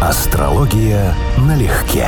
Астрология налегке.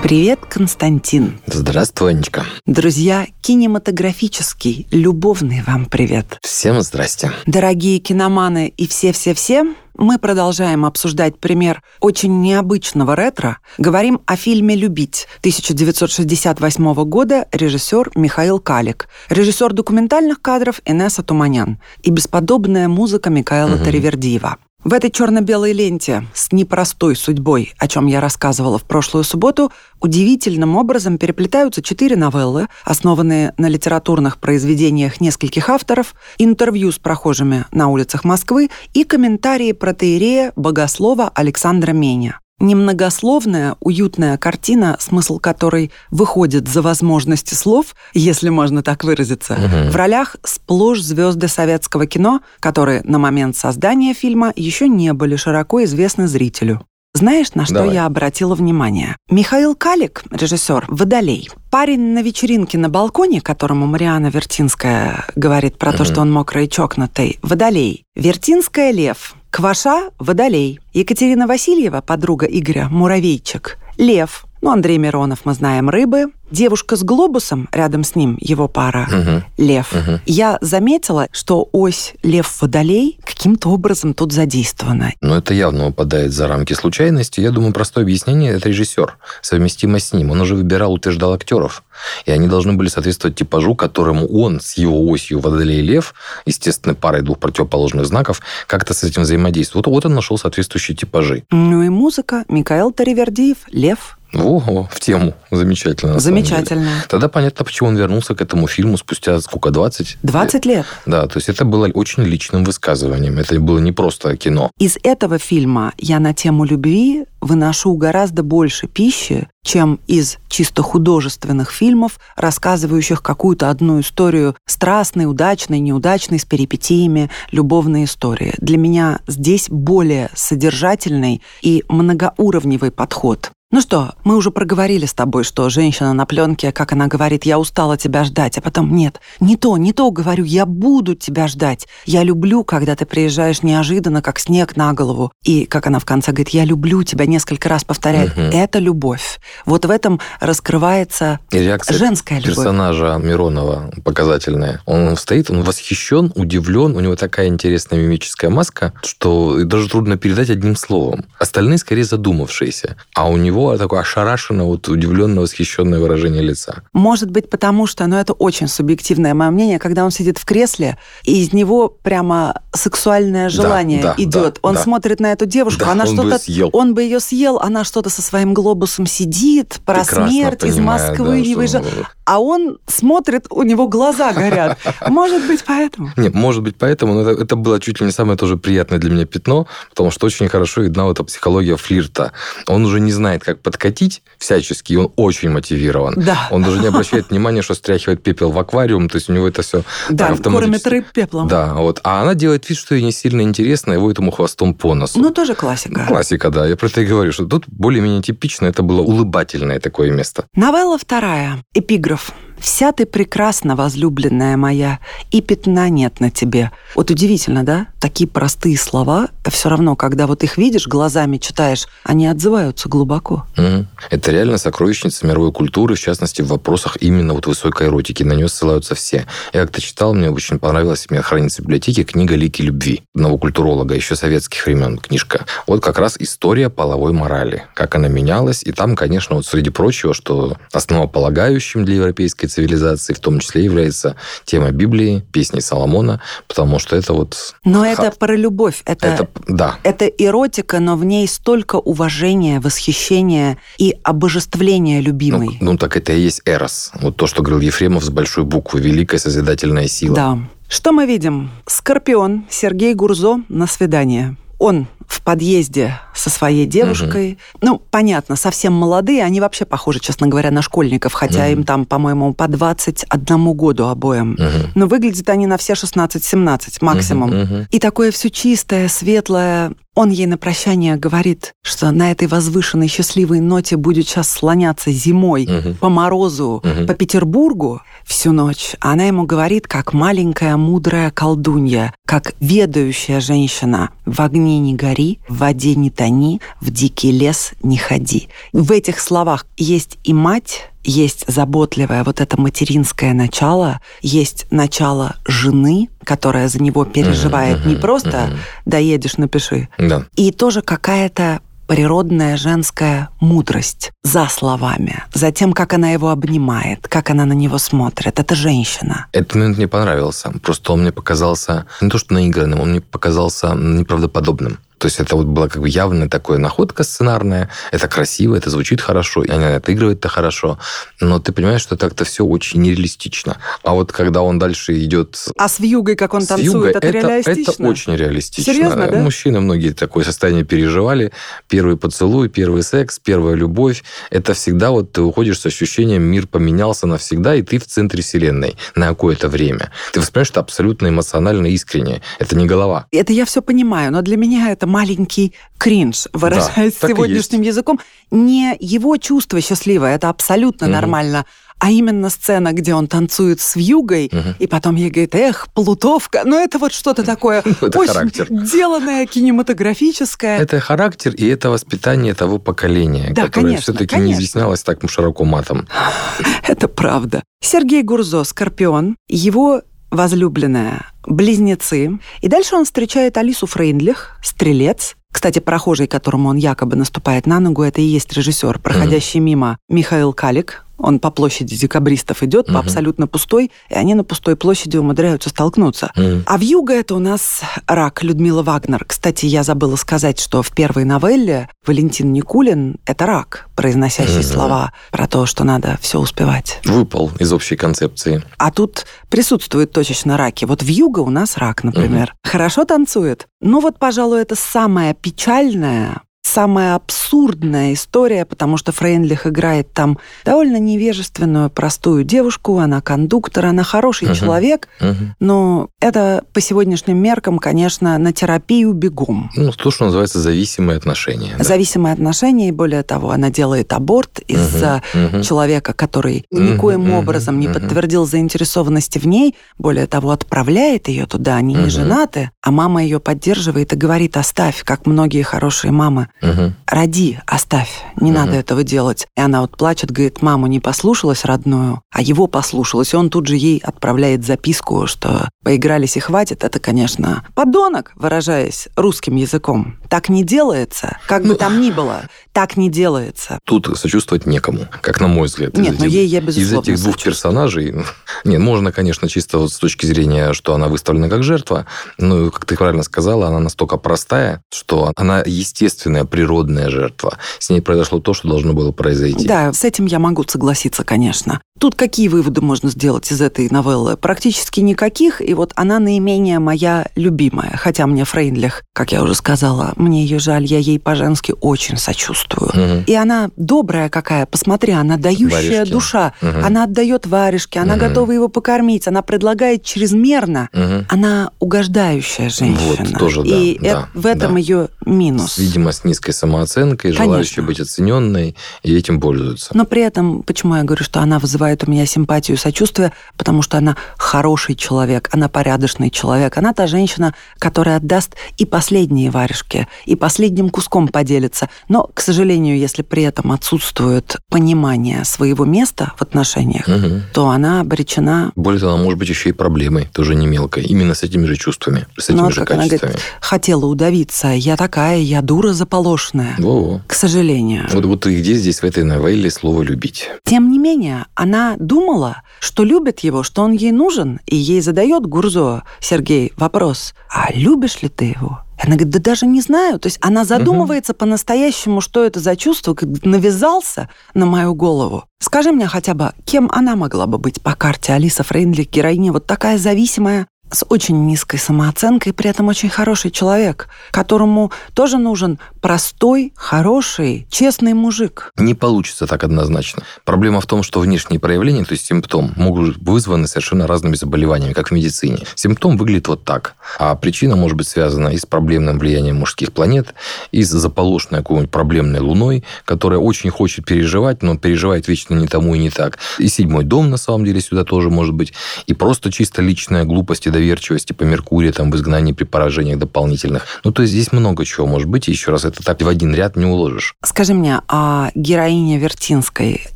Привет, Константин. Здравствуй, Анечка. Друзья, кинематографический, любовный вам привет. Всем здрасте. Дорогие киноманы и все-все-все, мы продолжаем обсуждать пример очень необычного ретро. Говорим о фильме «Любить» 1968 года, режиссер Михаил Калик, режиссер документальных кадров Инесса Туманян и бесподобная музыка Микаэла угу. Таривердиева. В этой черно-белой ленте с непростой судьбой, о чем я рассказывала в прошлую субботу, удивительным образом переплетаются четыре новеллы, основанные на литературных произведениях нескольких авторов, интервью с прохожими на улицах Москвы и комментарии протеерея богослова Александра Меня. Немногословная, уютная картина, смысл которой выходит за возможности слов, если можно так выразиться, угу. в ролях сплошь звезды советского кино, которые на момент создания фильма еще не были широко известны зрителю. Знаешь, на что Давай. я обратила внимание? Михаил Калик, режиссер «Водолей», парень на вечеринке на балконе, которому Мариана Вертинская говорит про угу. то, что он мокрый и чокнутый, «Водолей». Вертинская «Лев», Кваша – водолей. Екатерина Васильева, подруга Игоря, муравейчик. Лев. Ну, Андрей Миронов, мы знаем, рыбы. Девушка с глобусом, рядом с ним его пара, угу. лев. Угу. Я заметила, что ось лев-водолей каким-то образом тут задействована. Но это явно выпадает за рамки случайности. Я думаю, простое объяснение – это режиссер, совместимо с ним. Он уже выбирал, утверждал актеров. И они должны были соответствовать типажу, которому он с его осью водолей и лев, естественно, парой двух противоположных знаков, как-то с этим взаимодействует. Вот, вот он нашел соответствующие типажи. Ну и музыка. Микаэл Таривердиев, лев. Ого, в тему. Замечательно. Замечательно. Тогда понятно, почему он вернулся к этому фильму спустя сколько, 20? 20 лет. Да, то есть это было очень личным высказыванием. Это было не просто кино. Из этого фильма я на тему любви выношу гораздо больше пищи, чем из чисто художественных фильмов, рассказывающих какую-то одну историю страстной, удачной, неудачной, с перипетиями, любовной истории. Для меня здесь более содержательный и многоуровневый подход. Ну что, мы уже проговорили с тобой, что женщина на пленке, как она говорит, я устала тебя ждать, а потом нет, не то, не то, говорю, я буду тебя ждать. Я люблю, когда ты приезжаешь неожиданно, как снег на голову. И, как она в конце говорит, я люблю тебя, несколько раз повторяет. Угу. Это любовь. Вот в этом раскрывается и реакция женская любовь. персонажа Миронова показательная. Он стоит, он восхищен, удивлен, у него такая интересная мимическая маска, что даже трудно передать одним словом. Остальные скорее задумавшиеся. А у него него такое ошарашенное, вот удивленное, восхищенное выражение лица. Может быть, потому что, ну, это очень субъективное мое мнение, когда он сидит в кресле, и из него прямо сексуальное желание да, да, идет. Да, он да. смотрит на эту девушку, да, она он что-то... Бы он бы ее съел, она что-то со своим глобусом сидит, про Прекрасно смерть из Москвы да, не выезжает. А он смотрит, у него глаза горят. Может быть, поэтому. Нет, может быть, поэтому, но это, это было чуть ли не самое тоже приятное для меня пятно, потому что очень хорошо видна вот эта психология флирта. Он уже не знает, как подкатить всячески, и он очень мотивирован. Да. Он даже не обращает внимания, что стряхивает пепел в аквариум, то есть у него это все Да, автоматически... кормит рыб пеплом. Да, вот. А она делает вид, что ей не сильно интересно, его этому хвостом по носу. Ну, тоже классика. Классика, да. Я про это и говорю, что тут более-менее типично, это было улыбательное такое место. Новелла вторая. Эпиграф. «Вся ты прекрасна, возлюбленная моя, и пятна нет на тебе». Вот удивительно, да? Такие простые слова, а все равно, когда вот их видишь, глазами читаешь, они отзываются глубоко. Mm. Это реально сокровищница мировой культуры, в частности, в вопросах именно вот высокой эротики. На нее ссылаются все. Я как-то читал, мне очень понравилась, мне хранится в библиотеке книга «Лики любви» одного культуролога, еще советских времен книжка. Вот как раз история половой морали, как она менялась. И там, конечно, вот среди прочего, что основополагающим для европейской цивилизации в том числе является тема Библии, песни Соломона, потому что это вот... Но это про любовь. Это, это, да. это эротика, но в ней столько уважения, восхищения и обожествления любимой. Ну, ну так это и есть Эрос. Вот то, что говорил Ефремов с большой буквы, великая созидательная сила. Да. Что мы видим? Скорпион, Сергей Гурзо на свидание. Он в подъезде со своей девушкой. Угу. Ну, понятно, совсем молодые, они вообще похожи, честно говоря, на школьников, хотя угу. им там, по-моему, по 21 году обоим. Угу. Но выглядят они на все 16-17 максимум. Угу. И такое все чистое, светлое, Он ей на прощание говорит, что на этой возвышенной счастливой ноте будет сейчас слоняться зимой Мгм. по морозу Мгм. по Петербургу всю ночь. Она ему говорит, как маленькая мудрая колдунья, как ведающая женщина. В огне не гори, в воде не тони, в дикий лес не ходи. В этих словах есть и мать, есть заботливое вот это материнское начало, есть начало жены, которая за него переживает не просто мгм. «доедешь, напиши», Да. и тоже какая-то природная женская мудрость за словами, за тем, как она его обнимает, как она на него смотрит. Это женщина. Этот момент мне понравился. Просто он мне показался не то что наигранным, он мне показался неправдоподобным. То есть это вот была как бы явная такая находка сценарная. Это красиво, это звучит хорошо, и она отыгрывает-то хорошо. Но ты понимаешь, что так-то все очень нереалистично. А вот когда он дальше идет А с вьюгой, как он с танцует, вьюгой, это, реалистично? это очень реалистично. Серьезно, да? Мужчины многие такое состояние переживали. Первый поцелуй, первый секс, первая любовь. Это всегда вот ты уходишь с ощущением, мир поменялся навсегда, и ты в центре вселенной на какое-то время. Ты воспринимаешь это абсолютно эмоционально искренне. Это не голова. Это я все понимаю, но для меня это маленький кринж, выражаясь и сегодняшним языком. Не его чувство счастливое, это абсолютно Мгм. нормально, а именно сцена, где он танцует с вьюгой, Мгм. и потом ей говорит, эх, плутовка. Ну, это вот что-то такое Это очень характер. деланное, кинематографическое. Это характер и это воспитание того поколения, Да, которое все-таки не изъяснялось так широко матом. Это правда. Сергей Гурзо, Скорпион, его возлюбленная, близнецы. И дальше он встречает Алису Фрейндлих, стрелец. Кстати, прохожий, которому он якобы наступает на ногу, это и есть режиссер, проходящий мимо Михаил Калик. Он по площади декабристов идет, по Мгм. абсолютно пустой, и они на пустой площади умудряются столкнуться. Мгм. А вьюга это у нас рак Людмила Вагнер. Кстати, я забыла сказать, что в первой новелле Валентин Никулин — это рак, произносящий Мгм. слова про то, что надо все успевать. Выпал из общей концепции. А тут присутствуют точечно раки. Вот вьюга у нас рак, например. Хорошо танцует. Ну вот, пожалуй, это самая печальная самая абсурдная история, потому что Фрейндлих играет там довольно невежественную, простую девушку, она кондуктор, она хороший Мгм. человек, Мгм. но это по сегодняшним меркам, конечно, на терапию бегом. Ну, то, что называется зависимые отношения. да. Зависимые отношения, и более того, она делает аборт из-за Мгм. Мгм. человека, который Мгм, никоим мгм, образом не мгм. подтвердил заинтересованности в ней, более того, отправляет ее туда, они не Мгм. женаты, а мама ее поддерживает и говорит, оставь, как многие хорошие мамы, Мгм. роди, оставь, не Мгм. надо этого делать. И она вот плачет, говорит, маму не послушалась родную, а его послушалась, и он тут же ей отправляет записку, что поигрались и хватит. Это, конечно, подонок, выражаясь русским языком. Так не делается, как бы Ну, там ни было, так не делается. Тут сочувствовать некому, как на мой взгляд. Нет, из ну этих, ей я, из безусловно, этих двух персонажей, нет, можно, конечно, чисто вот с точки зрения, что она выставлена как жертва, ну, как ты правильно сказала, она настолько простая, что она естественная, природная жертва. С ней произошло то, что должно было произойти. Да, с этим я могу согласиться, конечно. Тут какие выводы можно сделать из этой новеллы? Практически никаких, и вот она наименее моя любимая. Хотя мне Фрейндлих, как я уже сказала, мне ее жаль, я ей по-женски очень сочувствую. Мгм. И она добрая какая, посмотри, она дающая Варежки. душа. Мгм. Она отдает варежки, она Мгм. готова его покормить, она предлагает чрезмерно. Мгм. Она угождающая женщина. Вот, тоже да, И да, э- в этом да. ее минус. Видимо, с низкой самооценкой, Конечно. желающей быть оцененной, и этим пользуются. Но при этом, почему я говорю, что она вызывает у меня симпатию и сочувствие, потому что она хороший человек, она порядочный человек, она та женщина, которая отдаст и последние варежки, и последним куском поделится. Но, к сожалению, если при этом отсутствует понимание своего места в отношениях, Мгм. то она обречена Более того, она может быть еще и проблемой, тоже не мелкой, именно с этими же чувствами, с этими Ну, вот же как она качествами. говорит, хотела удавиться, я такая, я дура заполошная. Во-во. К сожалению. Вот, вот и где здесь в этой новелле слово «любить»? Тем не менее, она думала, что любит его, что он ей нужен, и ей задает Гурзо, Сергей, вопрос, а любишь ли ты его? Она говорит, да даже не знаю. То есть она задумывается по-настоящему, что это за чувство, как навязался на мою голову. Скажи мне хотя бы, кем она могла бы быть по карте Алиса Фрейндлих, героиня вот такая зависимая, с очень низкой самооценкой, при этом очень хороший человек, которому тоже нужен простой, хороший, честный мужик. Не получится так однозначно. Проблема в том, что внешние проявления, то есть симптом, могут быть вызваны совершенно разными заболеваниями, как в медицине. Симптом выглядит вот так, а причина может быть связана и с проблемным влиянием мужских планет, и с заполошенной какой-нибудь проблемной луной, которая очень хочет переживать, но переживает вечно не тому и не так. И седьмой дом, на самом деле, сюда тоже может быть. И просто чисто личная глупость и доверчивость, типа Меркурия там в изгнании при поражениях дополнительных. Ну, то есть здесь много чего может быть. И еще раз, это так в один ряд не уложишь. Скажи мне, а героиня Вертинской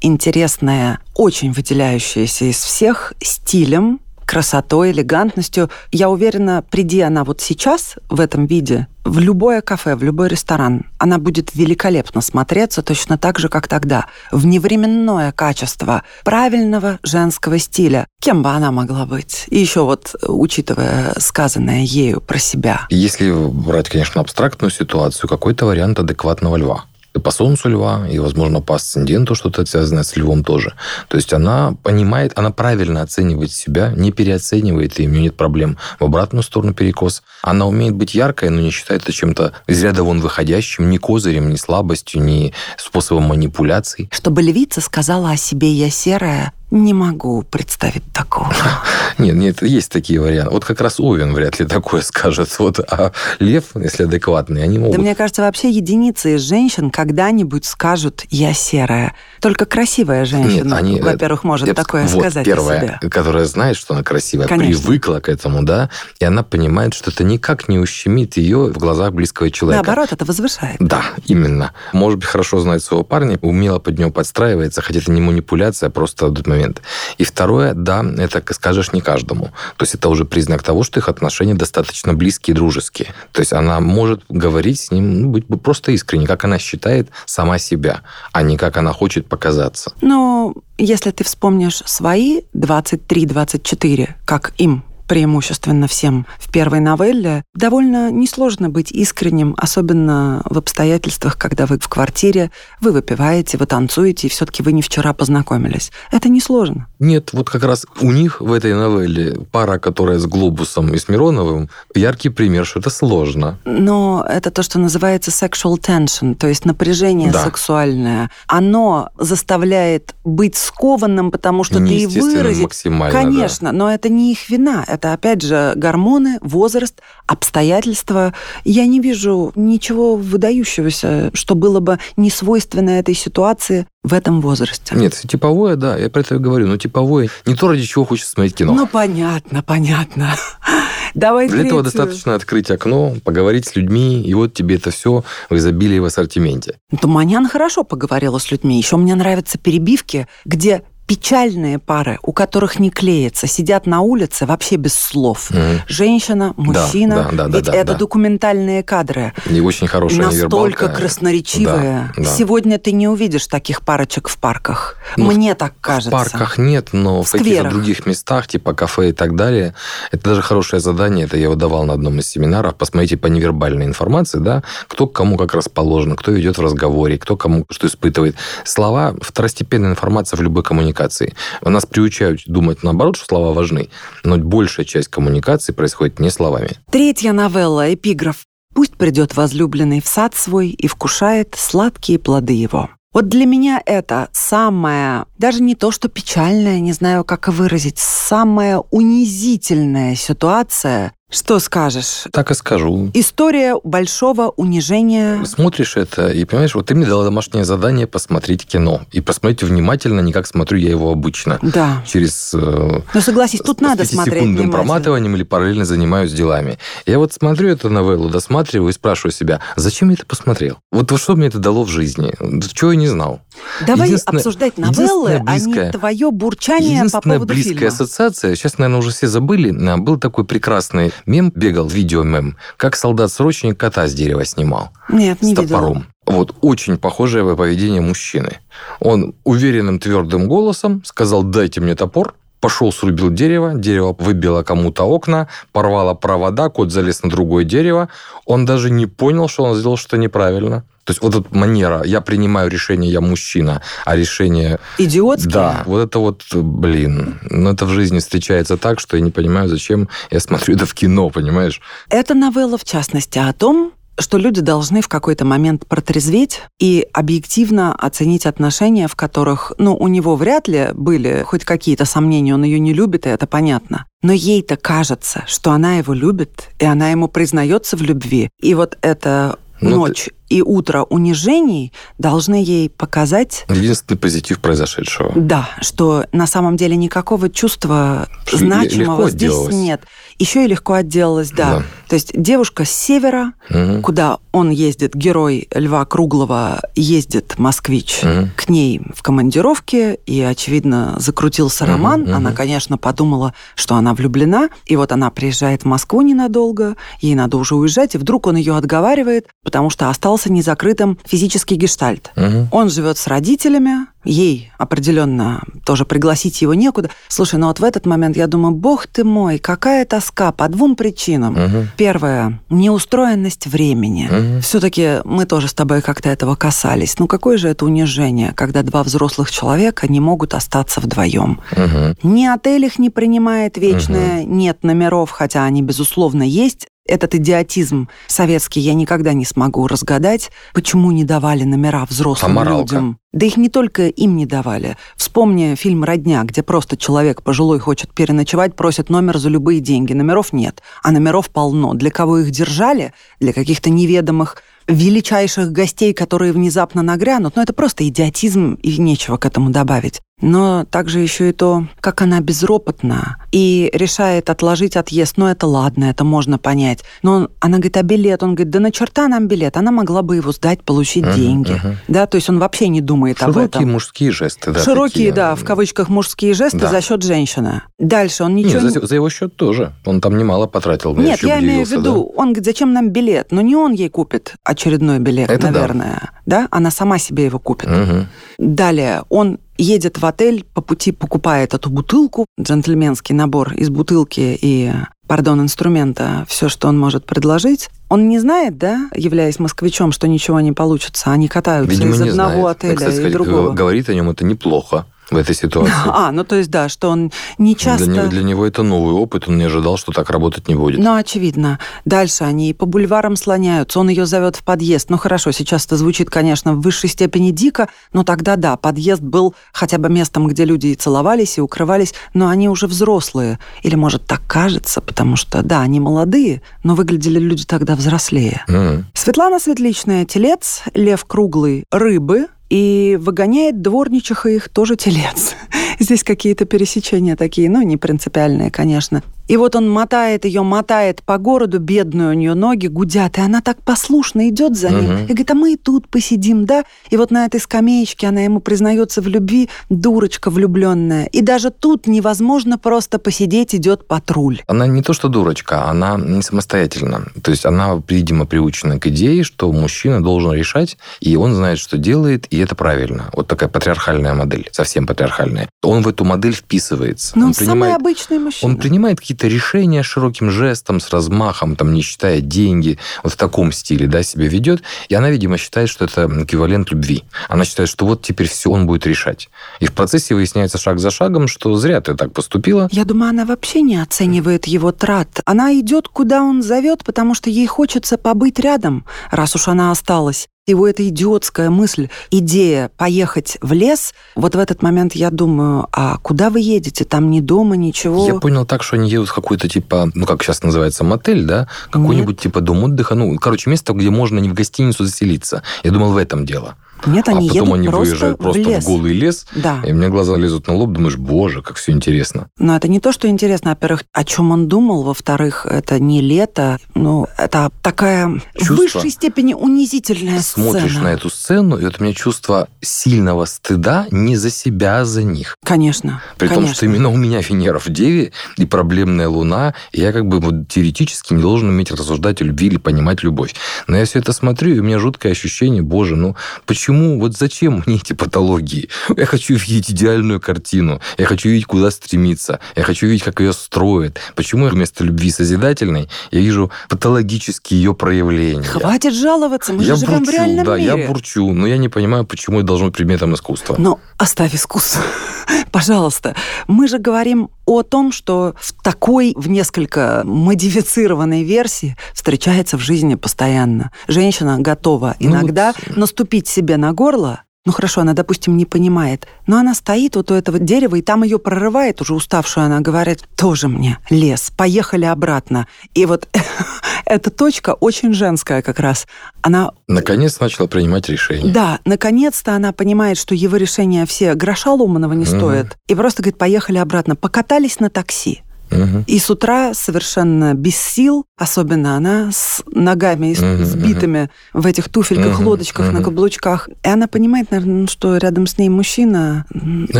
интересная, очень выделяющаяся из всех стилем, красотой, элегантностью. Я уверена, приди она вот сейчас в этом виде, в любое кафе, в любой ресторан, она будет великолепно смотреться точно так же, как тогда. В невременное качество правильного женского стиля. Кем бы она могла быть? И еще вот, учитывая сказанное ею про себя. Если брать, конечно, абстрактную ситуацию, какой-то вариант адекватного льва и по Солнцу льва, и, возможно, по асценденту что-то связанное с львом тоже. То есть она понимает, она правильно оценивает себя, не переоценивает, и у нее нет проблем в обратную сторону перекос. Она умеет быть яркой, но не считает это чем-то из ряда вон выходящим, ни козырем, ни слабостью, ни способом манипуляций. Чтобы львица сказала о себе «я серая», не могу представить такого. Нет, нет, есть такие варианты. Вот как раз Овен вряд ли такое скажет. Вот, а Лев, если адекватный, они могут... Да мне кажется, вообще единицы из женщин когда-нибудь скажут «я серая». Только красивая женщина, они, э, во-первых, может я, такое вот сказать первая, о себе. которая знает, что она красивая, Конечно. привыкла к этому, да, и она понимает, что это никак не ущемит ее в глазах близкого человека. Наоборот, это возвышает. Да, именно. Может быть, хорошо знает своего парня, умело под него подстраивается, хотя это не манипуляция, а просто в момент. И второе, да, это скажешь не каждому. То есть это уже признак того, что их отношения достаточно близкие, дружеские. То есть она может говорить с ним, ну, быть просто искренне, как она считает сама себя, а не как она хочет показаться. Ну, если ты вспомнишь свои 23-24, как им преимущественно всем в первой новелле, довольно несложно быть искренним, особенно в обстоятельствах, когда вы в квартире, вы выпиваете, вы танцуете, и все-таки вы не вчера познакомились. Это несложно. Нет, вот как раз у них в этой новелле пара, которая с Глобусом и с Мироновым, яркий пример, что это сложно. Но это то, что называется sexual tension, то есть напряжение да. сексуальное. Оно заставляет быть скованным, потому что ты и выразить... максимально, Конечно, да. но это не их вина это опять же гормоны, возраст, обстоятельства. Я не вижу ничего выдающегося, что было бы не свойственно этой ситуации в этом возрасте. Нет, типовое, да, я про это говорю, но типовое не то, ради чего хочется смотреть кино. Ну, понятно, понятно. Давай Для третью. этого достаточно открыть окно, поговорить с людьми, и вот тебе это все в изобилии в ассортименте. Туманян хорошо поговорила с людьми. Еще мне нравятся перебивки, где печальные пары, у которых не клеится, сидят на улице вообще без слов. Mm. Женщина, мужчина. Да, да, да, ведь да, это да. документальные кадры. И очень хорошая Настолько красноречивые. Да, да. Сегодня ты не увидишь таких парочек в парках. Ну, Мне так кажется. В парках нет, но в, в каких-то других местах, типа кафе и так далее. Это даже хорошее задание. Это я его давал на одном из семинаров. Посмотрите по невербальной информации, да, кто к кому как расположен, кто ведет в разговоре, кто кому что испытывает. Слова, второстепенная информация в любой коммуникации коммуникации. Нас приучают думать наоборот, что слова важны, но большая часть коммуникации происходит не словами. Третья новелла «Эпиграф». «Пусть придет возлюбленный в сад свой и вкушает сладкие плоды его». Вот для меня это самая, даже не то, что печальная, не знаю, как выразить, самая унизительная ситуация, что скажешь? Так и скажу. История большого унижения. Смотришь это и понимаешь, вот ты мне дала домашнее задание посмотреть кино. И посмотреть внимательно, не как смотрю я его обычно. Да. Через... Ну, согласись, тут надо смотреть секундным проматыванием или параллельно занимаюсь делами. Я вот смотрю эту новеллу, досматриваю и спрашиваю себя, зачем я это посмотрел? Вот что мне это дало в жизни? Чего я не знал? Давай обсуждать новеллы, близкая, а не твое бурчание по поводу близкая фильма. ассоциация, сейчас, наверное, уже все забыли, был такой прекрасный мем бегал, видеомем, как солдат-срочник кота с дерева снимал. Нет, не с топором. Видела. Вот очень похожее поведение мужчины. Он уверенным твердым голосом сказал «дайте мне топор», пошел срубил дерево, дерево выбило кому-то окна, порвало провода, кот залез на другое дерево. Он даже не понял, что он сделал что-то неправильно. То есть вот эта манера, я принимаю решение, я мужчина, а решение... Идиотские? Да, вот это вот, блин, ну это в жизни встречается так, что я не понимаю, зачем я смотрю это в кино, понимаешь? Это новелла, в частности, о том, что люди должны в какой-то момент протрезветь и объективно оценить отношения, в которых, ну, у него вряд ли были хоть какие-то сомнения, он ее не любит, и это понятно. Но ей-то кажется, что она его любит, и она ему признается в любви. И вот это ну, ночь ты... и утро унижений должны ей показать... Единственный позитив произошедшего. Да, что на самом деле никакого чувства значимого здесь отделалась. нет. Еще и легко отделалась, да. да. То есть девушка с севера, угу. куда он ездит, герой Льва Круглого ездит, москвич, угу. к ней в командировке, и, очевидно, закрутился роман. Угу, она, конечно, подумала, что она влюблена, и вот она приезжает в Москву ненадолго, ей надо уже уезжать, и вдруг он ее отговаривает, потому что остался незакрытым физический гештальт. Угу. Он живет с родителями, ей определенно тоже пригласить его некуда. Слушай, ну вот в этот момент я думаю, бог ты мой, какая тоска по двум причинам. Угу. Первое, неустроенность времени. Угу. Все-таки мы тоже с тобой как-то этого касались. Ну какое же это унижение, когда два взрослых человека не могут остаться вдвоем. Угу. Ни отель их не принимает вечное, угу. нет номеров, хотя они, безусловно, есть этот идиотизм советский я никогда не смогу разгадать, почему не давали номера взрослым а людям. Да их не только им не давали. Вспомни фильм «Родня», где просто человек пожилой хочет переночевать, просит номер за любые деньги. Номеров нет, а номеров полно. Для кого их держали? Для каких-то неведомых величайших гостей, которые внезапно нагрянут. Но это просто идиотизм, и нечего к этому добавить но также еще и то, как она безропотна и решает отложить отъезд. Ну, это ладно, это можно понять. Но она говорит, а билет? Он говорит, да на черта нам билет. Она могла бы его сдать, получить uh-huh, деньги. Uh-huh. Да, то есть он вообще не думает Широкие об этом. Широкие мужские жесты, да. Широкие, такие. да, в кавычках мужские жесты да. за счет женщины. Дальше он ничего... Нет, за, за его счет тоже. Он там немало потратил. Нет, я имею в виду, да? он говорит, зачем нам билет? Но не он ей купит очередной билет, это наверное. Да. да? Она сама себе его купит. Угу. Далее, он едет в отель, по пути покупает эту бутылку, джентльменский набор из бутылки и, пардон, инструмента, все, что он может предложить. Он не знает, да, являясь москвичом, что ничего не получится. Они катаются Видимо, из одного знает. отеля кстати, и другого. Говорит о нем это неплохо в этой ситуации. А, ну то есть да, что он не часто... Для него, для него это новый опыт, он не ожидал, что так работать не будет. Ну, очевидно. Дальше они по бульварам слоняются, он ее зовет в подъезд. Ну хорошо, сейчас это звучит, конечно, в высшей степени дико, но тогда да, подъезд был хотя бы местом, где люди и целовались, и укрывались, но они уже взрослые. Или, может, так кажется, потому что, да, они молодые, но выглядели люди тогда взрослее. Mm. Светлана Светличная, телец, Лев Круглый, рыбы, и выгоняет дворничиха их тоже телец. Здесь какие-то пересечения такие, ну, не принципиальные, конечно. И вот он мотает ее, мотает по городу, бедную у нее ноги гудят, и она так послушно идет за ним. Угу. И говорит, а мы и тут посидим, да? И вот на этой скамеечке она ему признается в любви, дурочка влюбленная. И даже тут невозможно просто посидеть, идет патруль. Она не то что дурочка, она не самостоятельна. То есть она, видимо, приучена к идее, что мужчина должен решать, и он знает, что делает, и это правильно. Вот такая патриархальная модель, совсем патриархальная. Он в эту модель вписывается. Ну, он, он принимает, самый обычный мужчина. Он принимает какие какие-то решения широким жестом, с размахом, там, не считая деньги, вот в таком стиле, да, себя ведет. И она, видимо, считает, что это эквивалент любви. Она считает, что вот теперь все он будет решать. И в процессе выясняется шаг за шагом, что зря ты так поступила. Я думаю, она вообще не оценивает его трат. Она идет, куда он зовет, потому что ей хочется побыть рядом, раз уж она осталась его эта идиотская мысль, идея поехать в лес, вот в этот момент я думаю, а куда вы едете? Там ни дома, ничего. Я понял так, что они едут в какой-то типа, ну как сейчас называется, мотель, да? Какой-нибудь типа дом отдыха, ну, короче, место, где можно не в гостиницу заселиться. Я думал, в этом дело. Нет, они а потом едут они просто выезжают просто в, лес. в голый лес, да. и мне глаза лезут на лоб, думаешь, боже, как все интересно. Но это не то, что интересно, во-первых, о чем он думал, во-вторых, это не лето, ну, это такая чувство. в высшей степени унизительная Смотришь сцена. на эту сцену, и вот у меня чувство сильного стыда не за себя, а за них. Конечно. При конечно. том, что именно у меня Венера в Деве и проблемная Луна, и я как бы вот теоретически не должен уметь рассуждать о любви или понимать любовь. Но я все это смотрю, и у меня жуткое ощущение, боже, ну почему почему, вот зачем мне эти патологии? Я хочу видеть идеальную картину, я хочу видеть, куда стремиться, я хочу видеть, как ее строят. Почему вместо любви созидательной я вижу патологические ее проявления? Хватит жаловаться, мы я же живем бурчу, в реальном да, мире. я бурчу, но я не понимаю, почему это должно быть предметом искусства. Но оставь искусство. Пожалуйста. Мы же говорим о том, что в такой, в несколько модифицированной версии встречается в жизни постоянно. Женщина готова Ну иногда вот- наступить себе на горло, ну хорошо, она, допустим, не понимает, но она стоит вот у этого дерева, и там ее прорывает, уже уставшую, она говорит, тоже мне лес, поехали обратно. И вот эта точка очень женская как раз. Она Наконец начала принимать решения. да, наконец-то она понимает, что его решения все гроша ломаного не Мгм. стоят. И просто говорит, поехали обратно. Покатались на такси. Мгм. И с утра совершенно без сил, особенно она с ногами Мгм, сбитыми в этих туфельках, Мгм, лодочках на мгм. каблучках. И она понимает, наверное, ну, что рядом с ней мужчина. Но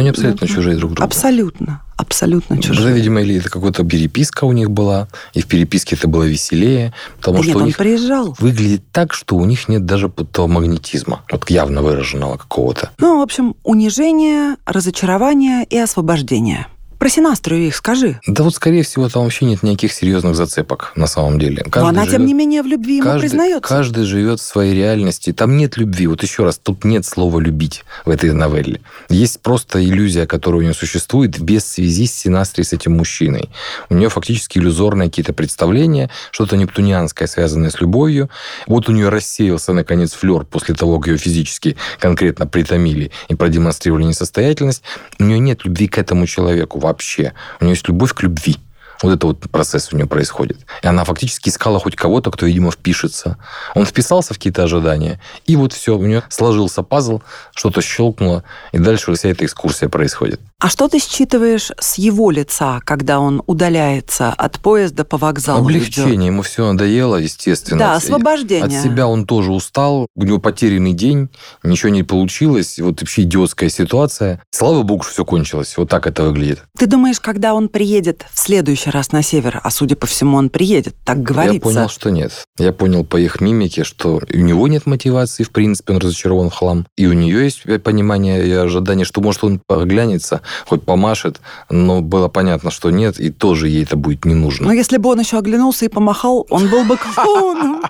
они абсолютно ну, чужие друг другу. Абсолютно. Абсолютно Да, чужие. видимо, или это какая-то переписка у них была, и в переписке это было веселее, потому Да что нет, у них приезжал. выглядит так, что у них нет даже того магнетизма, вот явно выраженного какого-то. Ну, в общем, унижение, разочарование и освобождение. Про Синастрию их скажи. Да вот, скорее всего, там вообще нет никаких серьезных зацепок на самом деле. Но Каждый она, тем живет- не менее, в любви ему каждый, признается. каждый живет в своей реальности. Там нет любви. Вот еще раз, тут нет слова «любить» в этой новелле. Есть просто иллюзия, которая у нее существует без связи с Синастрией, с этим мужчиной. У нее фактически иллюзорные какие-то представления, что-то нептунианское, связанное с любовью. Вот у нее рассеялся, наконец, флер после того, как ее физически конкретно притомили и продемонстрировали несостоятельность. У нее нет любви к этому человеку вообще. У нее есть любовь к любви. Вот это вот процесс у нее происходит. И она фактически искала хоть кого-то, кто, видимо, впишется. Он вписался в какие-то ожидания, и вот все, у нее сложился пазл, что-то щелкнуло, и дальше вся эта экскурсия происходит. А что ты считываешь с его лица, когда он удаляется от поезда по вокзалу? идет? Облегчение, ему все надоело, естественно. Да, освобождение. От себя он тоже устал, у него потерянный день, ничего не получилось, вот вообще идиотская ситуация. Слава богу, что все кончилось, вот так это выглядит. Ты думаешь, когда он приедет в следующий раз на север, а судя по всему, он приедет, так говорится. Я понял, что нет. Я понял по их мимике, что у него нет мотивации, в принципе, он разочарован в хлам. И у нее есть понимание и ожидание, что, может, он поглянется, хоть помашет, но было понятно, что нет, и тоже ей это будет не нужно. Но если бы он еще оглянулся и помахал, он был бы клоуном.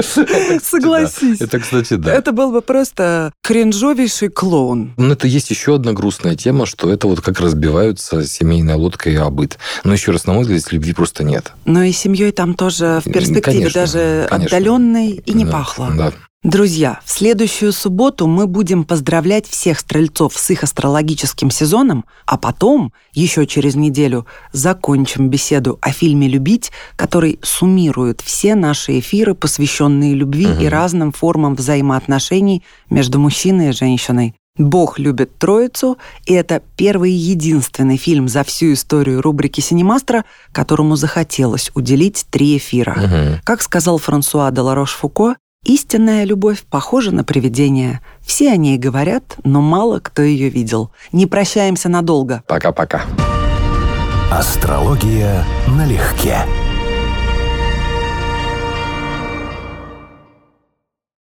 Согласись. Это, кстати, да. Это был бы просто кринжовейший клоун. Но это есть еще одна грустная тема, что это вот как разбиваются семейная лодка и обыт. Но еще раз, на мой взгляд, любви просто нет. Но и семьей там тоже в перспективе даже отдаленной и не пахло. Да. Друзья, в следующую субботу мы будем поздравлять всех стрельцов с их астрологическим сезоном, а потом, еще через неделю, закончим беседу о фильме «Любить», который суммирует все наши эфиры, посвященные любви Мгм. и разным формам взаимоотношений между мужчиной и женщиной. Бог любит Троицу, и это первый и единственный фильм за всю историю рубрики «Синемастера», которому захотелось уделить три эфира. Мгм. Как сказал Франсуа де Ларош-Фуко, истинная любовь похожа на привидение. Все о ней говорят, но мало кто ее видел. Не прощаемся надолго. Пока-пока. Астрология налегке.